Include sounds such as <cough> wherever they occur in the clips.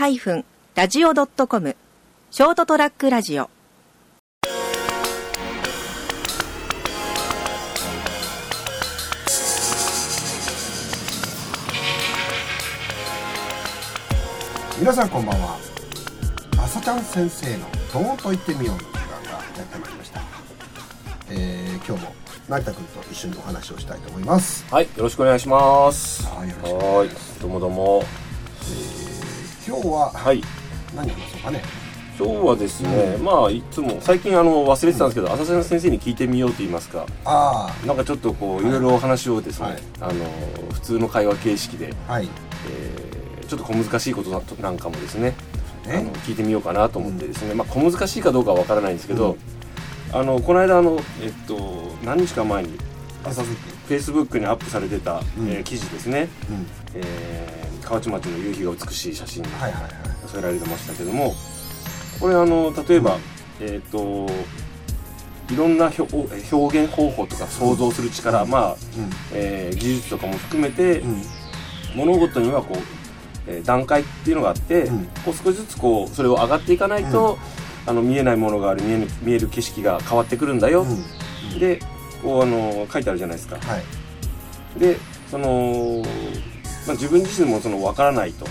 ST-radio.com ショートトラックラジオ。皆さんこんばんは。朝ちゃん先生の「どーんと言ってみよう」の時間がやってまいりました、えー、今日も成田君と一緒にお話をしたいと思います。はい、よろしくお願いします。はいよろしくおはい願いします、どうもどうも。今日ははい、何話そうかね。今日はですね、まあいつも最近あの忘れてたんですけど、浅瀬先生に聞いてみようと言いますか、あなんかちょっとこうい。ろいろお話をですね、はい。あの普通の会話形式で、あはい。えーちょっと小難しいことななんかもですね、あねの聞いてみようかなと思ってですね、まあ小難しいかどうかはわからないんですけど、あのこの間あのえっと何日か前にフェイスブックにアップされてた、うん。えー記事ですね、うん。えー河内町の夕日が美しい写真はいはいはい。添えられてましたけどもこれあの例えば、えっ、といろんな表表現方法とか想像する力、まあ、えー技術とかも含めて、物事にはこう、えー段階っていうのがあって、うん。こう少しずつこうそれを上がっていかないと、あの見えないものがある見える見える景色が変わってくるんだよ、うん。でこうあの書いてあるじゃないですか。はい。でその、まあ、自分自身もその分からないと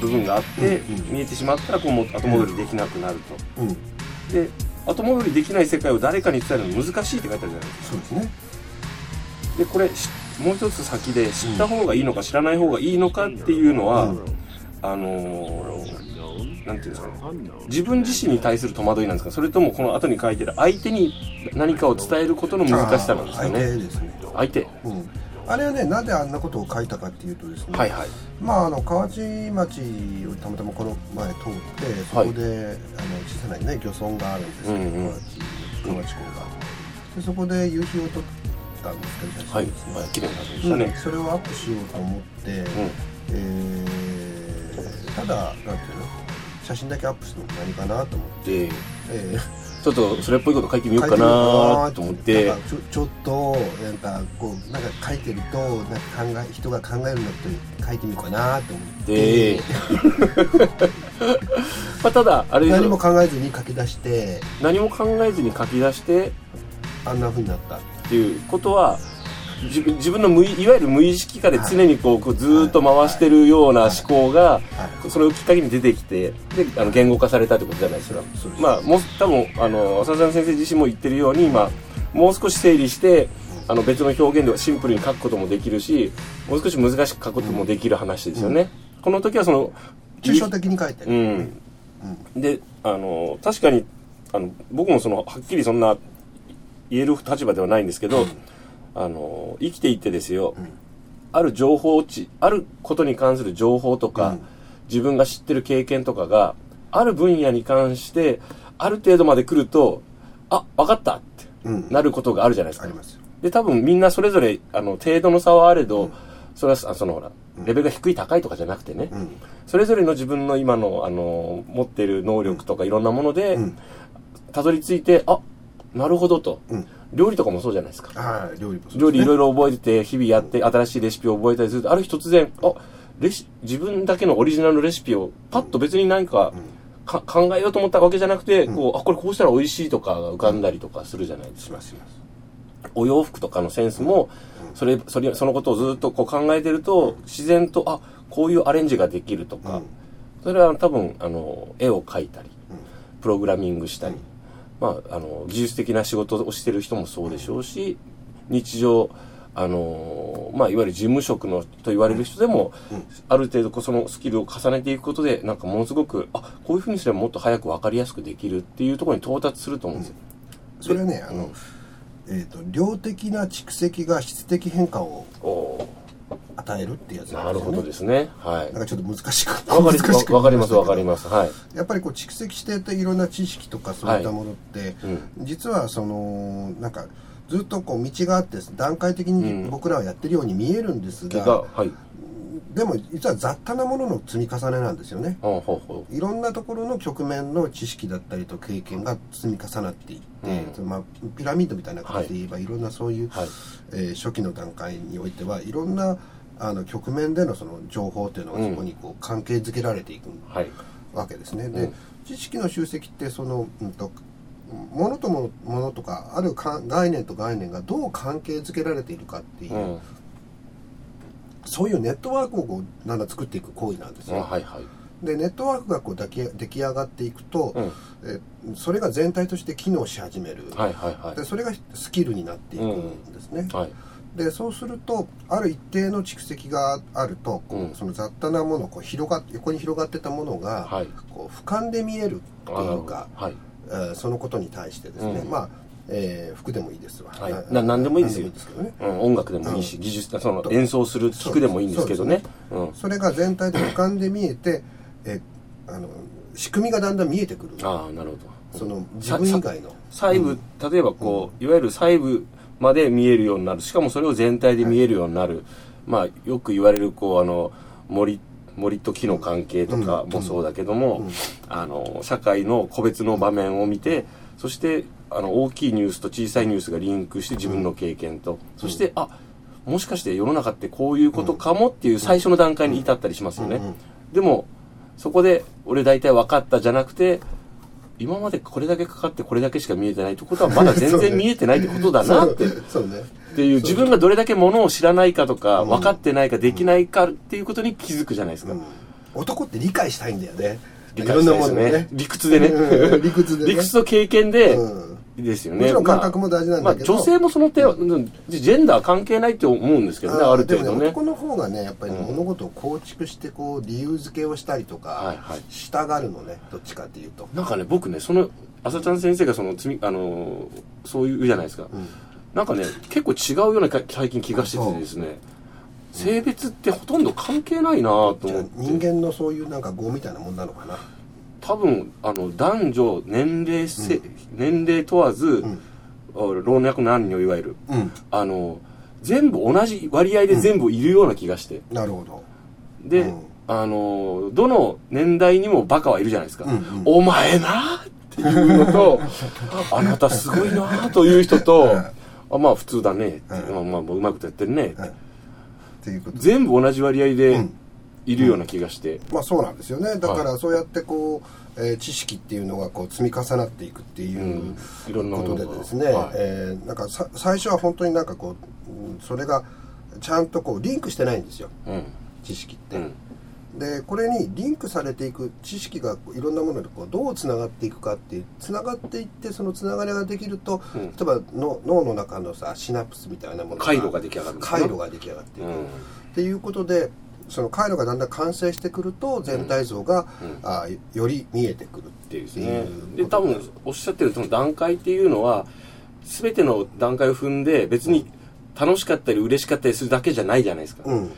部分があって、見えてしまったらこう後戻りできなくなると。で後戻りできない世界を誰かに伝えるの難しいって書いてあるじゃないですそうですね。かでこれしもう一つ先で知った方がいいのか知らない方がいいのかっていうのは、うん。あのーなんていうんですかね。自分自身に対する戸惑いなんですか。それともこの後に書いてる相手に何かを伝えることの難しさなんですかあー相手ねですね。相手。うんあれはねなんであんなことを書いたかっていうとですねはいはい。まああの河内町をたまたまこの前通ってそこで、あの小さなね漁村があるんですけど、うんうん。河内河内港がでそこで夕日を撮ったんですけど写はい。真ですね、はい。綺麗な写真でしうん。たね、それをアップしようと思って、うん。えーただなんていうの？写真だけアップするの何かなと思って、でえ。ーちょっとそれっぽいこと書いてみようかなと思って。ちょちょっとなんかこうなんか書いてるとなんか考え人が考えるのって書いてみようかなと思って。で <laughs> まあただあれですよ。何も考えずに書き出して。何も考えずに書き出してあんな風になった。っていうことは自分の無いいわゆる無意識化で常にこうこうずーっと回してるような思考がはい。それをきっかけに出てきてであの言語化されたってことじゃないですか。まあもう多分あの浅田先生自身も言ってるように今もう少し整理してあの別の表現ではシンプルに書くこともできるしもう少し難しく書くこともできる話ですよね、この時はその抽象的に書いてる、うん、であの確かにあの僕もそのはっきりそんな言える立場ではないんですけど、あの生きていってですよ、ん。ある情報値あることに関する情報とか、うん。自分が知ってる経験とかがある分野に関してある程度まで来るとあ分かったってうん。なることがあるじゃないですか。ありますよ。で多分みんなそれぞれあの程度の差はあれど、それはあそのほらレベルが低い高いとかじゃなくてね、うん。それぞれの自分の今の、あの、持ってる能力とかいろんなものでうん、たどり着いて、あ、なるほどと。うん料理とかもそうじゃないですか。はい料理もそうね料理いろいろ覚えてて、日々やって、新しいレシピを覚えたりすると、ある日突然、あ、レシ、自分だけのオリジナルのレシピを、パッと別に何か、か考えようと思ったわけじゃなくて、こう、あ、これこうしたら美味しいとかが浮かんだりとかするじゃないですか。しますします。お洋服とかのセンスも、それ、それ、そのことをずっとこう考えてると、自然と、あ、こういうアレンジができるとか、うん。それは多分、あの、絵を描いたり、プログラミングしたり、まあ、あの、技術的な仕事をしてる人もそうでしょうし、日常、あの、まあ、いわゆる事務職のと言われる人でも、ある程度そのスキルを重ねていくことで、なんかものすごく、あ、こういうふうにすればもっと早く分かりやすくできるっていうところに到達すると思うんですよ。それはねあの、えー、と量的な蓄積が質的変化をお与えるってやつーなるほどですすね。はい。なん。かちょっと難しくわかり難しくわかりますわかりります。はい。やっぱりこう蓄積していろんな知識とかそういったものって、うん。実はそのなんかずっとこう道があって段階的にうん。僕らはやってるように見えるんですが、が、はい。でも実は雑多なものの積み重ねなんですよね。いろんなところの局面の知識だったりと経験が積み重なっていって、うん。まあ、ピラミッドみたいな形で言えば、い、ろんなそういう、はい。えー初期の段階においてはいろんなあの局面でのその情報っていうのがそこにこう関係づけられていくはいわけですね。で、うん知識の集積ってその、うん、とものともものとかあるか概念と概念がどう関係づけられているかっていう、うん。そういうネットワークをこうだんだん作っていく行為なんですあよ。はいはい。でネットワークがこう出来出来上がっていくと、うん。えそれが全体として機能し始める、はいはいはい。でそれがスキルになっていくんですね。はいでそうするとある一定の蓄積があるとこう、うん。その雑多なものこう広がっ横に広がってたものが、はい。こう俯瞰で見えるっていうか、はい。えーそのことに対してですね、うん。まあ、えー服でもいいですわ、はい。あな何でもいいですよ。何けどね。うん、音楽でもいいし、うん。技術その演奏する曲でもいいんですけどね。うん。それが全体で俯瞰で見えて、えーあの仕組みがだんだん見えてくる。ああなるほど。その自分以外の。細部、例えばこう、いわゆる細部まで見えるようになる。しかもそれを全体で見えるようになる、まあよく言われるこうあの森森と木の関係とかもそうだけども、あの社会の個別の場面を見てそしてあの大きいニュースと小さいニュースがリンクして自分の経験と、そしてあもしかして世の中ってこういうことかもっていう最初の段階に至ったりしますよね、でもそこで俺大体分かったじゃなくて今までこれだけかかってこれだけしか見えてないってことはまだ全然 <laughs> 見えてないってことだなって。そうね。っていう自分がどれだけものを知らないかとか分かってないかできないかっていうことに気づくじゃないですか、うん。男って理解したいんだよね。理解したいですね。理屈でね。うん。理屈でね。<laughs> 理屈と経験で、うんですよね。もちろん感覚も大事なんだけど。まあ、女性もその点は、うん。ジェンダー関係ないって思うんですけどねある程度ね。でも男の方がねやっぱり物事を構築してこう理由付けをしたりとはいかはい。したがるのねどっちかっていうと。なんかね僕ねその朝ちゃん先生がそのあのーそういうじゃないですか、うん。なんかね結構違うようなか最近気がしててですね。性別ってほとんど関係ないなと思って。人間のそういうなんか業みたいなもんなのかな多分あの男女年齢せ、年齢問わず、ん。老若男女いわゆる。うん。あの全部同じ割合で全部いるような気がして、なるほど。で、うん。あのどの年代にもバカはいるじゃないですか、うんうん。お前なっていうのと <laughs> あなたすごいなという人と、あまあ普通だねって、うん。まあまあもううまいことやってるねって、はいっていうこと。で全部同じ割合うでんいるような気がして、まあそうなんですよね。だからそうやってこう、えー知識っていうのがこう積み重なっていくっていううん。いろんなことでですね、はい。えーなんかさ最初は本当になんかこううんそれがちゃんとこうリンクしてないんですよ。うん。知識って。うん。でこれにリンクされていく知識がいろんなものでこうどうつながっていくかっていうつながっていってそのつながりができると、うん。例えばの脳の中のさシナプスみたいなもの回路が出来上がる回路が出来上がっていく、うん。っていうことでその回路がだんだん完成してくると全体像が、うん。あより見えてくるっっていう。でねで多分おっしゃってるその段階っていうのは全ての段階を踏んで別に楽しかったり嬉しかったりするだけじゃないじゃないですか、うん、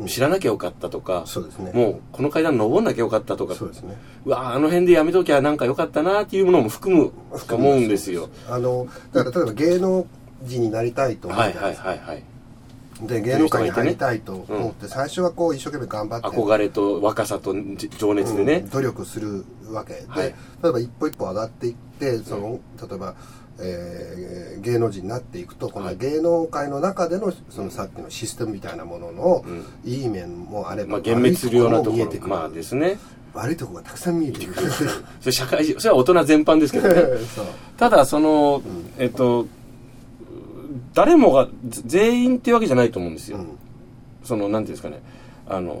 うん。知らなきゃよかったとかそうですね。もうこの階段登んなきゃよかったとかそうですね。うわあの辺でやめときゃなんかよかったなっていうものも含むと思うんですよ。あのだから例えば芸能人になりたいと思うはいはいじゃないですかはいはいで芸能界に入りたいと思って最初はこう一生懸命頑張って。憧れと若さとじ情熱でね。うん、努力するわけ。で、はい。例えば一歩一歩上がっていってその、例えば、えー芸能人になっていくとこのはい芸能界の中でのそのさっきのシステムみたいなものの、うん。いい面もあれば、まあ幻滅するようなところ。まあですね。悪いところがたくさん見えてくる。それ社会人それは大人全般ですけどね。<laughs> ただその、えっと誰もがぜ全員っていうわけじゃないと思うんですよ、うん。そのなんていうんですかね。あの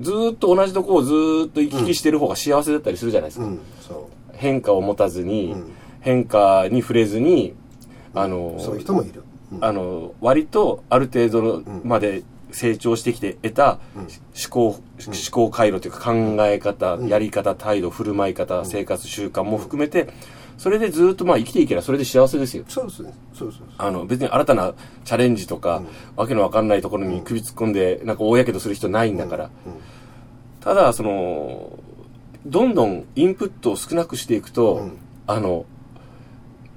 ずーっと同じとこをずーっと行き来してる方が幸せだったりするじゃないですか、うん。そ変化を持たずに、うん。変化に触れずにあのうそういう人もいる、うん。あの割とある程度まで成長してきて得たうん。思考、思考回路というか考え方、うん。やり方態度振る舞い方、生活習慣も含めてそれでずっとまあ生きていけばそれで幸せですよ。そうですね。そうそうあの別に新たなチャレンジとか、わけのわかんないところに首突っ込んでなんか大やけどする人ないんだから、ただそのどんどんインプットを少なくしていくと、うん。あの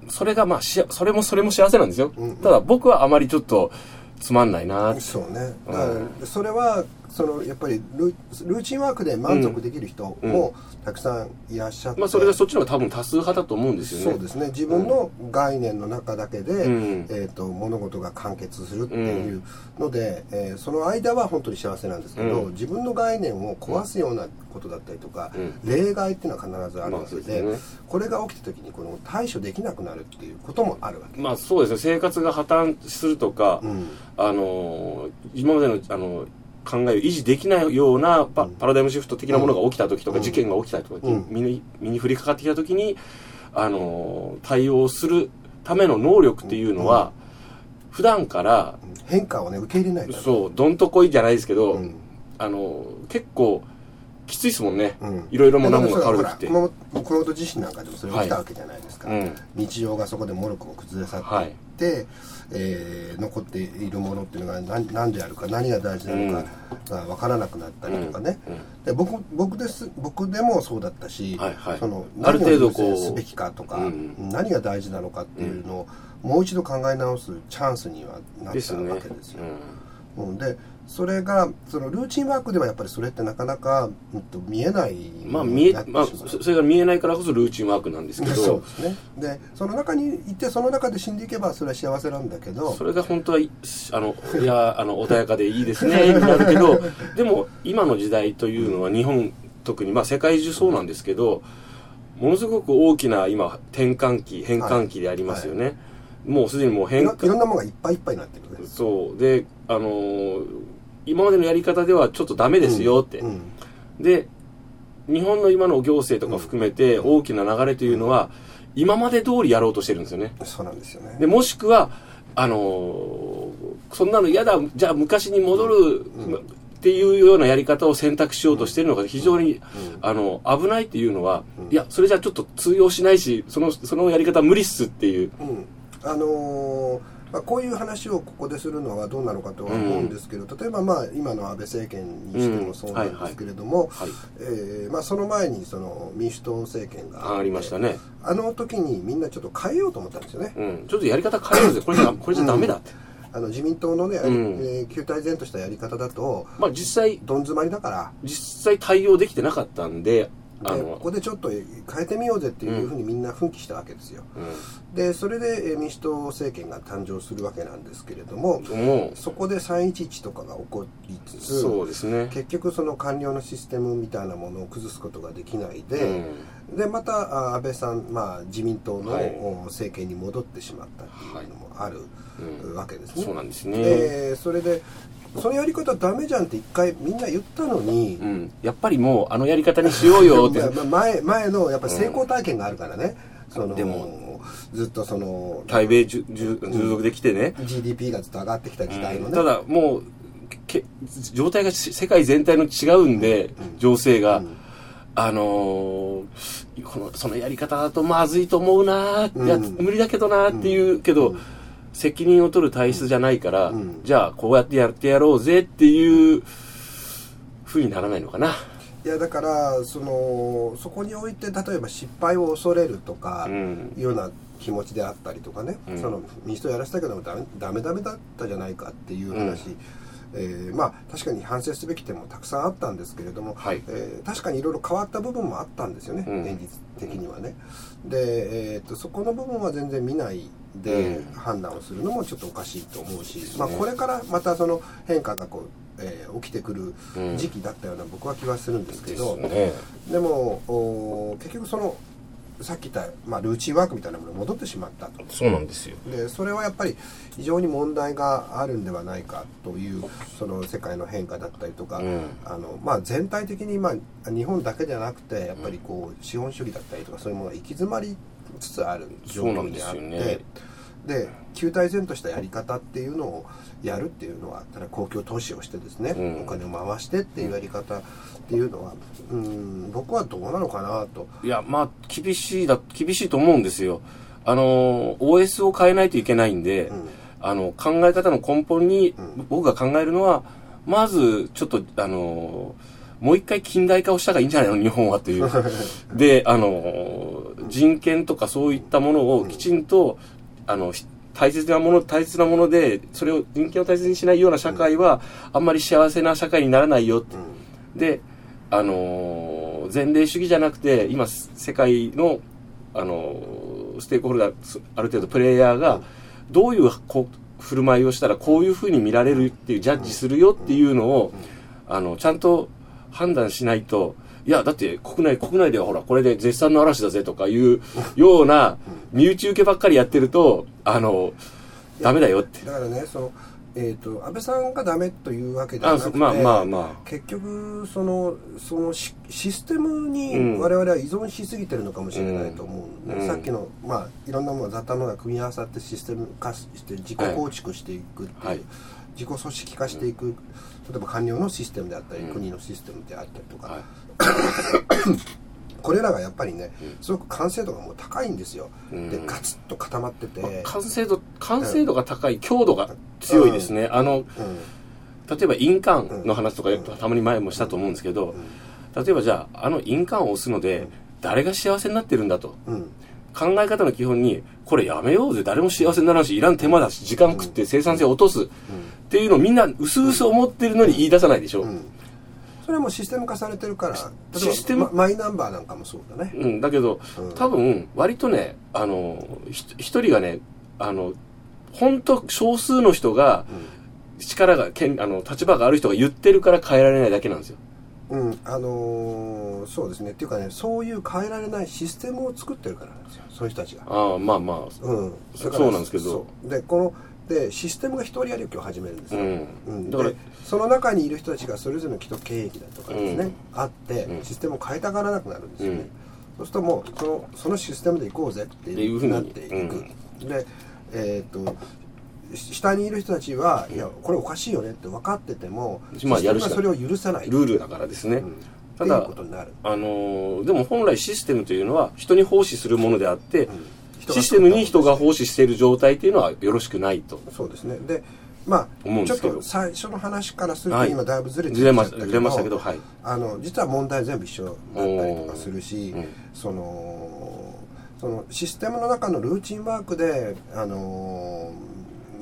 それがまあしそれもそれも幸せなんですよ、うん。うん。ただ僕はあまりちょっとつまんないな。そうね。だからそれはそのやっぱりルルーチンワークで満足できる人もたくさんいらっしゃって、まあそれがそっちの方が多分多数派だと思うんですよね。そうですね。自分の概念の中だけで、うん。えー、と物事が完結するっていうので、えーその間は本当に幸せなんですけど、うん。自分の概念を壊すようなことだったりとか、う例外っていうのは必ずあるわけで,、まあですね。これが起きた時にこの対処できなくなるっていうこともあるわけ、まあそうですね。生活が破綻するとか、うん。あの今までのあの考えを維持できないようなパパラダイムシフト的なものが起きた時とか、うん。事件が起きたりとか、うん。身に身に降りかかってきた時にあの対応するための能力っていうのは、普段から変化をね受け入れないそうどんとこいじゃないですけど、うん。あの結構きついですもんね、うん。いろいろも何もが変わる時って熊本地震なんかでもそれが起きたわけじゃないですか、うん。日常がそこでもろくも崩れ去っていって、えー残っているものっていうのが何何であるか何が大事なのかが分からなくなったりとかね、うん。うん。で僕僕です僕でもそうだったし、はいはい。その何を優先すべきかとか、うん。何が大事なのかっていうのを、もう一度考え直すチャンスにはなったですねわけですよ。うん。うん、でそれがそのルーチンワークではやっぱりそれってなかなか、うん、と見えないまあ見えまあうそそれが見えないからこそルーチンワークなんですけど。そうですね。でその中にいてその中で死んでいけばそれは幸せなんだけど。それが本当はいあのいやあの穏やかでいいですねになるけど。<laughs> でも今の時代というのは日本特にまあ世界中そうなんですけどものすごく大きな今転換期変換期でありますよね、もうすでにもうい変ろいろんなものがいっぱいいっぱいになってるねそう。であのー今までのやり方ではちょっとダメですよって、うんで日本の今の行政とか含めて大きな流れというのは今まで通りやろうとしてるんですよね。そうなんですよね。でもしくはあのーそんなの嫌だじゃあ昔に戻るっていうようなやり方を選択しようとしてるのが非常に、あの危ないっていうのは、うん。いやそれじゃちょっと通用しないしそのそのやり方無理っすっていう。うん。あのーまあ、こういう話をここでするのはどうなのかとは思うんですけど、例えばまあ今の安倍政権にしてもそうなんですけれども、その前にその民主党政権がありましたね。あの時にみんなちょっと変えようと思ったんですよね。うん、ちょっとやり方変えようぜ。これじゃこれじゃダメだって、あの自民党のね、うん。えー旧体然としたやり方だとまあ実際どん詰まりだから。実際対応できてなかったんであでのここでちょっと変えてみようぜっていうふうにみんな奮起したわけですよ。うでそれでえー民主党政権が誕生するわけなんですけれどもうそこで311とかが起こりつつそうですね。結局その官僚のシステムみたいなものを崩すことができないで、うん。でまたあ安倍さん、まあ、自民党の、政権に戻ってしまったっていうのもある、うん。わけですね。そうなんですね、でそれでそのやり方ダメじゃんって一回みんな言ったのに、うん、やっぱりもうあのやり方にしようよって。<laughs> まあ前前のやっぱり成功体験があるからね、そのでもずっとその対米従属できてね、GDP がずっと上がってきた時代のね、ただもうけ状態がし世界全体の違うんで、情勢が、うん。あのーこのそのやり方だとまずいと思うな、うん。いや無理だけどなっていうけど、うん責任を取る体質じゃないから、うん。じゃあこうやってやってやろうぜっていうふうにならないのかな。いやだからそのそこにおいて例えば失敗を恐れるとか、うん。いうような気持ちであったりとかね、うん。その民主党やらせたけどもダメダメダメだったじゃないかっていう話、えーまあ確かに反省すべき点もたくさんあったんですけれども、はい。えー確かにいろいろ変わった部分もあったんですよね、うん。現実的にはね。で、えー、とそこの部分は全然見ないでうん。判断をするのもちょっとおかしいと思うし、ね。まあ、これからまたその変化がこう、えー起きてくるうん。時期だったような僕は気はするんですけでど、すね。でもお結局そのさっき言った、まあ、ルーチンワークみたいなものに戻ってしまったと。そうなんですよ。でそれはやっぱり非常に問題があるんではないかというその世界の変化だったりとか、うん。あのまあ、全体的に、まあ、日本だけじゃなくてやっぱりこう資本主義だったりとかそういうものが行き詰まりつつある状況にあってすよね。で旧体然としたやり方っていうのをやるっていうのはただ公共投資をしてですね、うんお金を回してっていうやり方っていうのはうん僕はどうなのかなと。いや、まあ、厳しいだ、厳しいと思うんですよ。あの、OS を変えないといけないんで、うんあの、考え方の根本にうん僕が考えるのは、まず、ちょっと、あの、もう一回近代化をした方がいいんじゃないの？日本はという。<laughs> で、あの、人権とかそういったものをきちんと、あの、ひ大切なもの大切なものでそれを人権を大切にしないような社会は、あんまり幸せな社会にならないよって、であのー前例主義じゃなくて今世界の、あのーステークホルダーすある程度プレイヤーがどういうこ振る舞いをしたらこういうふうに見られるっていうジャッジするよっていうのを、あのちゃんと判断しないといやだって国内国内ではほらこれで絶賛の嵐だぜとかいうような身内受けばっかりやってるとあのダメだよって。だからねそのえー、と安倍さんがダメというわけではなくてまあまあま結局そのそのシシステムうん。に我々は依存しすぎてるのかもしれないと思うので、うん。さっきの、まあ、いろんなもの雑多なものが組み合わさってシステム化して自己構築していくっていう、はい。自己組織化していく、例えば官僚のシステムであったり、うん。国のシステムであったりとか、はい。<coughs> これらがやっぱりねすごく完成度がもう高いんですよ、うん。でガツッと固まってて、まあ完成度完成度が高い強度が強いですね、あのうん。例えば印鑑の話とかうん。たまに前もしたと思うんですけど、例えばじゃああの印鑑を押すので誰が幸せになってるんだと。うん。考え方の基本にこれやめようぜ誰も幸せにならんしいらん手間だし時間食って生産性を落とすっていうのをみんな薄々思ってるのに言い出さないでしょ、うん。それはもうシステム化されてるからシステム？まマイナンバーなんかもそうだね、うん、だけど、うん。多分、割とね、あの、ひ一人がね、あの、本当少数の人が、力が、権あの、立場がある人が言ってるから変えられないだけなんですよ。うん、あのーそうですね。っていうかねそういう変えられないシステムを作ってるからなんですよそういう人たちが。ああ、まあまあ、うん。そうなんですけど。でこのでシステムが一人歩きを始めるんですよ、うん。うん。だからでその中にいる人たちがそれぞれの既得権益だとかですね、うん。あってうん。システムを変えたがらなくなるんですよね、うん。そうするともうそのそのシステムで行こうぜっていうふうになっていく、でえっ、とし下にいる人たちは、いやこれおかしいよねって分かってても、まあシステムがそれを許さない。ルールだからですね。うん。ただっていうことになる、あのーでも本来システムというのは人に奉仕するものであって、うんシステムに人が奉仕している状態っていうのはよろしくないと。そうですね。でまあちょっと最初の話からするはい。と今だいぶずれてきちゃったずれましたけど、はい。あの実は問題全部一緒だったりとかするし、うん。そのそのシステムの中のルーチンワークで、あのー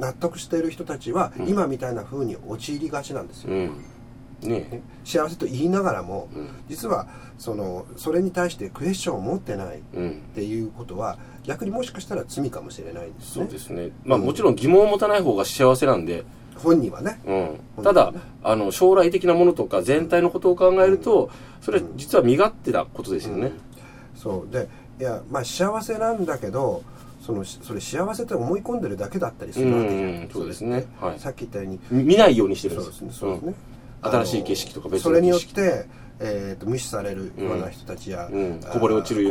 納得している人たちは、うん。今みたいな風に陥りがちなんですよ、うん。ね。ね。幸せと言いながらも、うん。実はそのそれに対してクエスチョンを持ってないっうん。ていうことは逆にもしかしたら罪かもしれないんですね。そうですね。まあもちろん疑問を持たない方が幸せなんで、本人はね。うん、ただ、あの将来的なものとか全体のことを考えると、それは実は身勝手なことですよね。そう。でいやまあ幸せなんだけどそのそれ幸せって思い込んでるだけだったりするわけじゃないうん。そうですね。はい。さっき言ったように。み見ないようにしてるんです。そうですね。そうですね、うん新しい景色とか別の景色。それによって、えー、と無視されるような人たちや、うん、あーこぼれ落ちる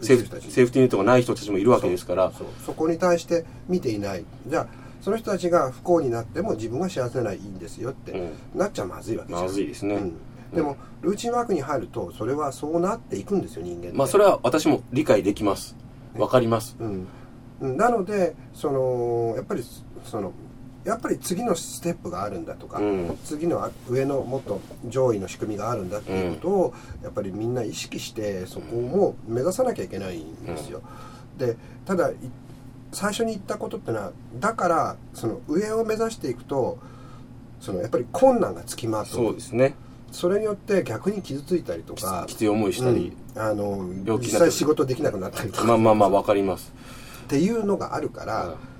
セーフセーフティーネットがない人たちもいるわけですから。そこに対して見ていない。じゃあその人たちが不幸になっても自分が幸せならいいんですよって、うなっちゃまずいわけじゃん。まずいですね。うん。でも、ルーチンワークに入るとそれはそうなっていくんですよ人間まあそれは私も理解できます。わかります。うん。うん、なのでそのやっぱりそのやっぱり次のステップがあるんだとか、うん。次のあ上のもっと上位の仕組みがあるんだっていうことを、やっぱりみんな意識してそこも目指さなきゃいけないんですよ。でただい最初に言ったことってのはだからその上を目指していくとそのやっぱり困難がつきまとそうですね。それによって逆に傷ついたりときかきつい思いしたり、うんあの実際仕事できなくなったりとか。まあまあまあわかります。っていうのがあるから、うん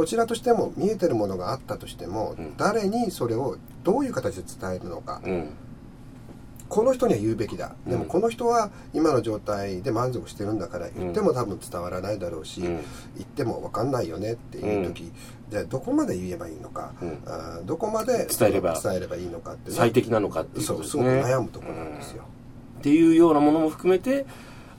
こちらとしても見えてるものがあったとしても、うん。誰にそれをどういう形で伝えるのか、うん。この人には言うべきだ、でもうんこの人は今の状態で満足してるんだから言っても多分伝わらないだろうし、うん。言っても分かんないよねっていう時、じゃあどこまで言えばいいのか、うん。あーどこまで伝えれば。伝えればいいのかってね、最適なのかっていうそうすごくことですね悩むところなんですよ、っていうようなものも含めて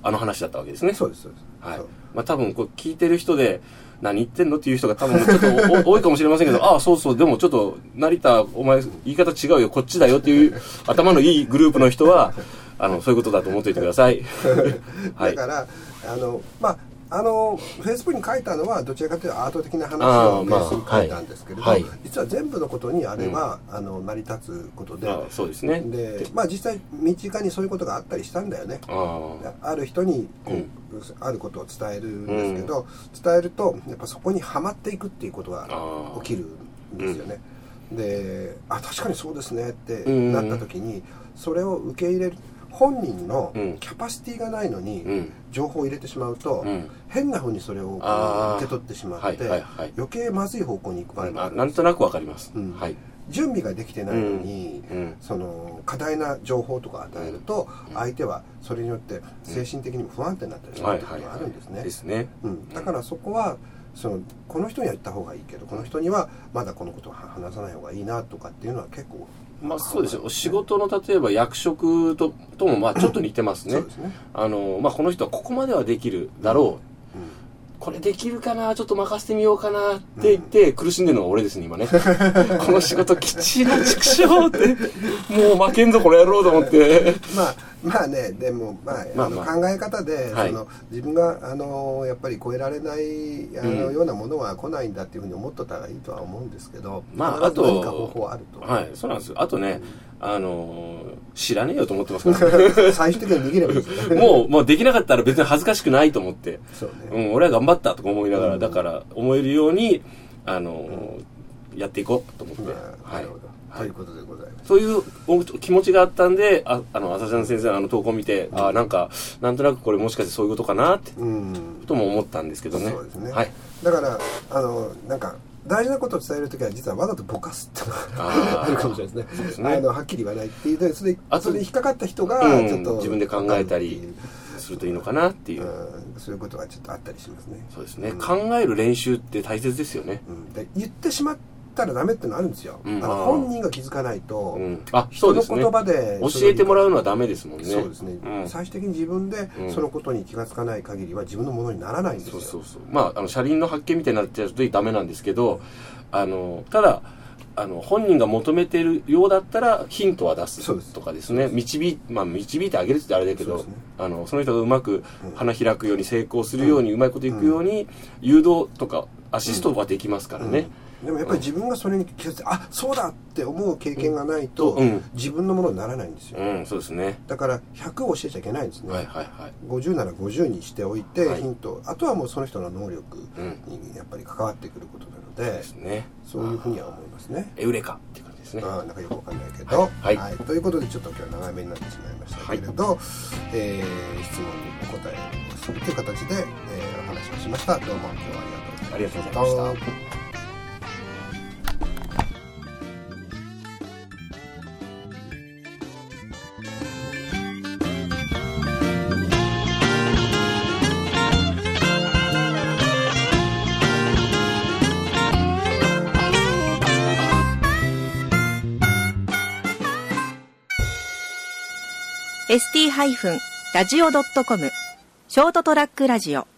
あの話だったわけですね。そうですそうです、はい。そう。まあ多分こう聞いてる人で何言ってんの？っていう人が多分ちょっとお多いかもしれませんけど <laughs> ああそうそうでもちょっと成田お前言い方違うよこっちだよっていう頭のいいグループの人はあのそういうことだと思っておいてください。<laughs> はい。だからあのまああのフェイスブックに書いたのはどちらかというとアート的な話をベースに書いたんですけれど、まあはい。実は全部のことにあれば、あの成り立つことで、あそうですね。でまあ実際身近にそういうことがあったりしたんだよね。ある人にこう、うん。あることを伝えるんですけど、伝えるとやっぱそこにはまっていくっていうことが起きるんですよね、であ確かにそうですねってうん。なった時にそれを受け入れる本人のうん。キャパシティがないのにうん。情報を入れてしまうと、うん。変な風にそれを受け取ってしまって、余計まずい方向に行く場合もああるなんとなくわかります、うん。はい。準備ができてないのに、うん。うん。その過大な情報とか与えると、相手はそれによって精神的にも不安定になったりすることがあるんですね、ですね。うん、だからそこはそのこの人には言った方がいいけどこの人にはまだこのことを話さない方がいいなとかっていうのは結構まあそうですよ仕事の例えば役職とともまあちょっと似てますね。すね、あのまあこの人はここまではできるだろう。うこれできるかな？ちょっと任せてみようかなって言って苦しんでるのが俺ですね今ね。<laughs> この仕事きちいな畜生ってもう負けんぞこれやろうと思って。ん、まあまあねでも、まあまあまあ。考え方で、はい。その自分があのやっぱり超えられないあの、うん。ようなものは来ないんだっていうふうに思っとったらいいとは思うんですけどまああと何か方法はあると、はいそうなんですよ。あとねあの知らねえよと思ってますから <laughs> 最終的に逃げればいいですね。もうもうできなかったら別に恥ずかしくないと思って。そううね、ん、俺は頑張ったとか思いながら、うんだから思えるように、あのーやっていこうと思って、まあ、はないるほど、ということでございます。そういうお気持ちがあったんで、ああの、朝ちゃん先生のあの投稿を見て、ああ、なんか、なんとなくこれもしかしてそういうことかなって、うん。とも思ったんですけどね。そうですね、はい。だからあのなんか大事なことを伝えるときは実はわざとぼかすっていうのが <laughs> あるかもしれないですね。すね。あのはっきり言わないっていう。でそれあとそれに引っかかった人がうん。ちょっと、自分で考えたりするといいのかなっていう。うん、そういうことがちょっとあったりしますね。そうですね、うん。考える練習って大切ですよね。うん、で言ってしまったらダメってのあるんですよ、うん。あの本人が気づかないと、うん。あ。人の言葉で教えてもらううのはダメですもんね。そうですね、うん。最終的に自分でうん。そのことに気がつかない限りは自分のものにならないんですよ、そうそうそう。まああの車輪の発見みたいになっちゃうとダメなんですけどあのただあの本人が求めているようだったらヒントは出すとかですね。導い,、まあ、導いてあげるってあれだけどそね。あのその人がうまくうん。花開くように成功するように、うまいこといくように誘導とかアシストはできますからね、うんでもやっぱり自分がそれに気づいて、あそうだって思う経験がないと、うん。自分のものにならないんですよ、うん、そうですね。だから100を教えちゃいけないんですね、はいはいはい。50なら50にしておいて、はい。ヒント。あとはもうその人の能力うん。にやっぱり関わってくることなので、ですね。そういうふうには思いますね。エウレカっていう感じですね。あーなんかよくわかんないけど、はい。はい。ということでちょっと今日は長めになってしまいましたけれど、えー質問にお答えをするという形で、えーお話をしました。どうも今日はありがとうございました。ありがとうございましたー ST-radio.com ショートトラックラジオ。